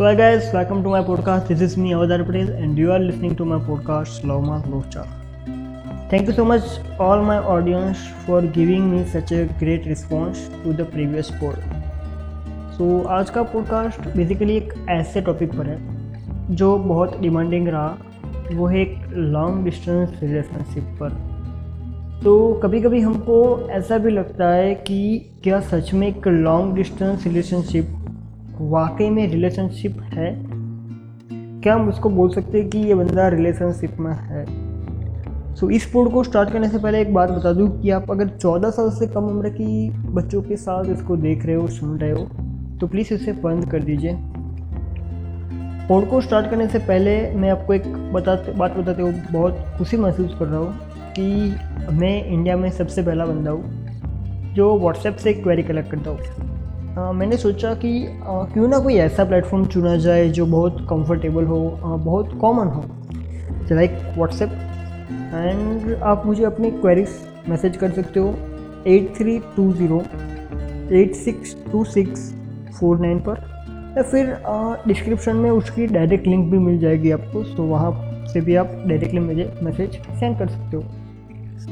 So hi guys welcome to my podcast this is me अवधार place and you are listening to my podcast लोमा लोचा thank you so much all my audience for giving me such a great response to the previous pod so आज का podcast basically एक ऐसे topic पर है, जो बहुत demanding रहा। वो है एक लॉन्ग डिस्टेंस रिलेशनशिप पर। तो कभी कभी हमको ऐसा भी लगता है कि क्या सच में एक लॉन्ग डिस्टेंस रिलेशनशिप वाकई में रिलेशनशिप है? क्या हम उसको बोल सकते हैं कि ये बंदा रिलेशनशिप में है? सो so, इस पोड को स्टार्ट करने से पहले एक बात बता दूँ कि आप अगर 14 साल से कम उम्र की बच्चों के साथ इसको देख रहे हो सुन रहे हो तो प्लीज़ इसे बंद कर दीजिए। पोड को स्टार्ट करने से पहले मैं आपको एक बताते बात बताते हुए बहुत खुशी महसूस कर रहा हूँ कि मैं इंडिया में सबसे पहला बंदा हूँ जो व्हाट्सएप से क्वेरी कलेक्ट करता हूँ। आ, मैंने सोचा कि क्यों ना कोई ऐसा प्लेटफॉर्म चुना जाए जो बहुत कंफर्टेबल हो आ, बहुत कॉमन हो। लाइक व्हाट्सएप एंड आप मुझे अपनी क्वेरीज मैसेज कर सकते हो eight three two zero eight six two six four nine पर। या फिर डिस्क्रिप्शन में उसकी डायरेक्ट लिंक भी मिल जाएगी आपको तो वहाँ से भी आप डायरेक्टली मुझे मैसेज सेंड कर सकते हो।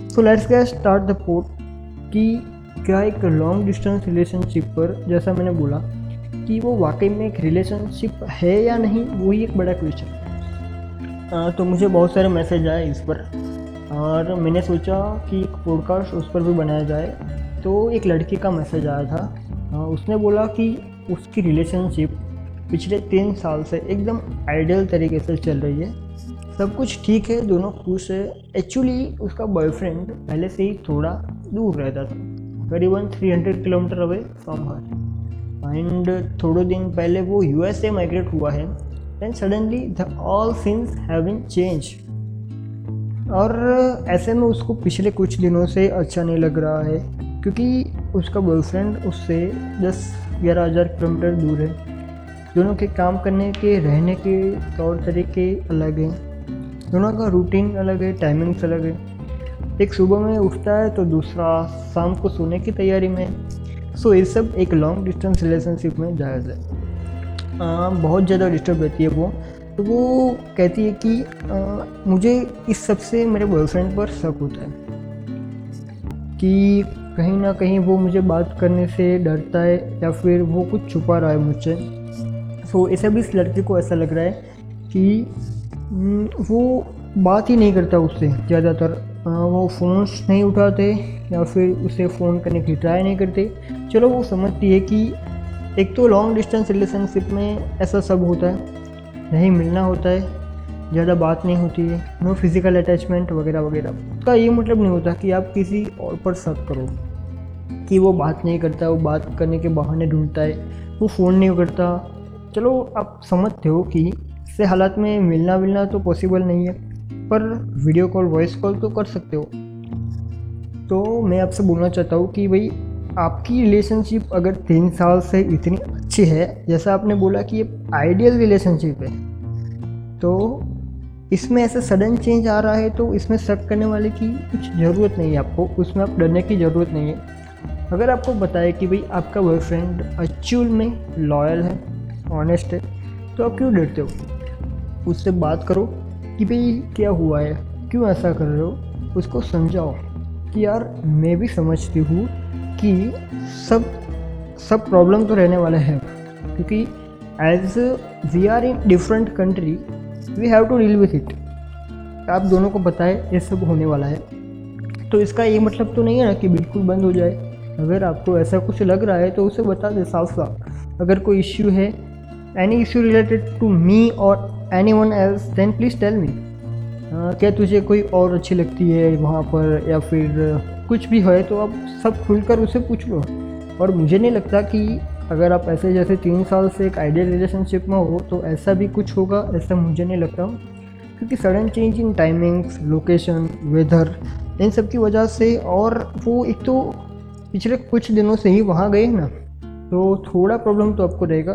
So let's get start the pod कि क्या एक लॉन्ग डिस्टेंस रिलेशनशिप पर, जैसा मैंने बोला, कि वो वाकई में एक रिलेशनशिप है या नहीं, वही एक बड़ा क्वेश्चन है। तो मुझे बहुत सारे मैसेज आए इस पर। और मैंने सोचा कि एक पॉडकास्ट उस पर भी बनाया जाए। तो एक लड़की का मैसेज आया था। उसने बोला कि उसकी रिलेशनशिप पिछले तीन साल से एकदम आइडियल तरीके से चल रही है। सब कुछ ठीक है, दोनों खुश है। एक्चुअली उसका बॉयफ्रेंड पहले से ही थोड़ा दूर रहता था। करीबन 300 kilometre away from her and थोड़े दिन पहले वो यूएसए माइग्रेट हुआ है. Then suddenly the all things have been change और ऐसे में उसको पिछले कुछ दिनों से अच्छा नहीं लग रहा है, क्योंकि उसका बॉयफ्रेंड उससे दस ग्यारह हज़ार किलोमीटर दूर है. दोनों के काम करने के, रहने के तौर तरीके अलग हैं. दोनों का रूटीन अलग है टाइमिंग्स अलग है. एक सुबह में उठता है तो दूसरा शाम को सोने की तैयारी में। सो ये सब एक लॉन्ग डिस्टेंस रिलेशनशिप में जायज़ है। आ, बहुत ज़्यादा डिस्टर्ब रहती है वो। तो वो कहती है कि आ, मुझे इस सबसे मेरे बॉयफ्रेंड पर शक होता है। कि कहीं ना कहीं वो मुझे बात करने से डरता है या फिर वो कुछ छुपा रहा है मुझसे। सो ऐसे भी इस लड़के को ऐसा लग रहा है कि वो बात ही नहीं करता उससे ज़्यादातर। वो फ़ोन्स नहीं उठाते या फिर उसे फ़ोन करने की ट्राई नहीं करते। चलो, वो समझती है कि एक तो लॉन्ग डिस्टेंस रिलेशनशिप में ऐसा सब होता है, नहीं मिलना होता है, ज़्यादा बात नहीं होती है नो फ़िज़िकल अटैचमेंट वगैरह वगैरह। उसका ये मतलब नहीं होता कि आप किसी और पर शक करो, कि वो बात नहीं करता, वो बात करने के बहाने ढूंढता है, वो फ़ोन नहीं करता। चलो, आप समझते हो कि इससे हालात में मिलना मिलना तो पॉसिबल नहीं है। पर वीडियो कॉल वॉइस कॉल तो कर सकते हो। तो मैं आपसे बोलना चाहता हूँ कि भाई, आपकी रिलेशनशिप अगर तीन साल से इतनी अच्छी है, जैसा आपने बोला कि ये आइडियल रिलेशनशिप है तो इसमें ऐसा सडन चेंज आ रहा है तो इसमें शक करने वाले की कुछ ज़रूरत नहीं है आपको, उसमें आप डरने की ज़रूरत नहीं है। अगर आपको बताए कि भाई, आपका बॉयफ्रेंड एक्चुअल में लॉयल है ऑनेस्ट है तो आप क्यों डरते हो? उससे बात करो कि भाई क्या हुआ है? क्यों ऐसा कर रहे हो? उसको समझाओ कि यार मैं भी समझती हूँ कि सब सब प्रॉब्लम तो रहने वाले हैं। क्योंकि as we are in different country we have to deal with it आप दोनों को बताए, ये सब होने वाला है। तो इसका ये मतलब तो नहीं है ना कि बिल्कुल बंद हो जाए। अगर आपको ऐसा कुछ लग रहा है तो उसे बता दे साफ़ साफ़ अगर कोई इश्यू है any issue related to me और any one else then please tell me क्या तुझे कोई और अच्छी लगती है वहाँ पर, या फिर कुछ भी है तो आप सब खुलकर उसे पूछ लो। और मुझे नहीं लगता कि अगर आप ऐसे जैसे तीन साल से एक आइडियल रिलेशनशिप में हो तो ऐसा भी कुछ होगा, ऐसा मुझे नहीं लगता। क्योंकि sudden change in timings location weather इन सब की वजह से और वो एक तो पिछले कुछ दिनों से ही वहाँ गए ना। तो थोड़ा प्रॉब्लम तो आपको रहेगा।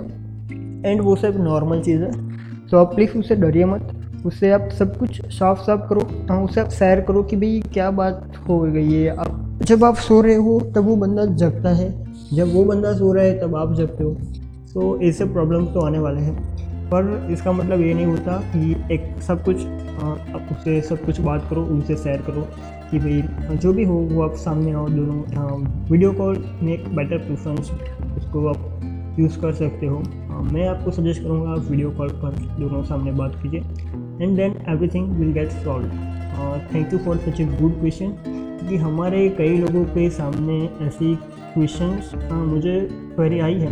एंड वो सब नॉर्मल चीज़ है। तो आप प्लीज़ उससे डरिए मत। उससे आप सब कुछ साफ़ साफ़ करो हाँ उससे आप सैर करो कि भाई क्या बात हो गई है। आप जब आप सो रहे हो तब वो बंदा जगता है। जब वो बंदा सो रहा है तब आप जगते हो। तो ऐसे प्रॉब्लम तो आने वाले हैं। पर इसका मतलब ये नहीं होता कि एक सब कुछ अ, आप उससे सब कुछ बात करो उनसे शेयर करो कि भाई जो भी हो वो आप सामने आओ दोनों। वीडियो कॉल में एक बेटर प्रेफरेंस उसको आप यूज़ कर सकते हो। मैं आपको सजेस्ट करूँगा आप वीडियो कॉल पर दोनों सामने बात कीजिए। And then everything will get solve thank you for such a good question क्योंकि हमारे कई लोगों के सामने ऐसी क्वेश्चंस मुझे क्वेरी आई है।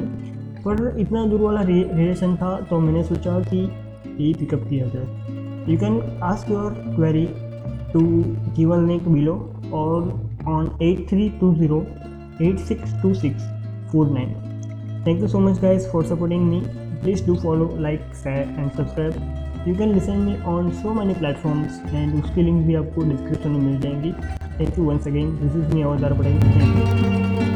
पर इतना दूर वाला रिलेशन था तो मैंने सोचा कि यही पिकअप किया जाए। You can ask your query to given link below और on eight three two zero eight six two six four nine Thank you so much guys for supporting me. Please do follow, like, share and subscribe. You can listen me on so many platforms and उसकी link भी आपको description में मिल जाएंगी thank you once again this is me Avatar Patel thank you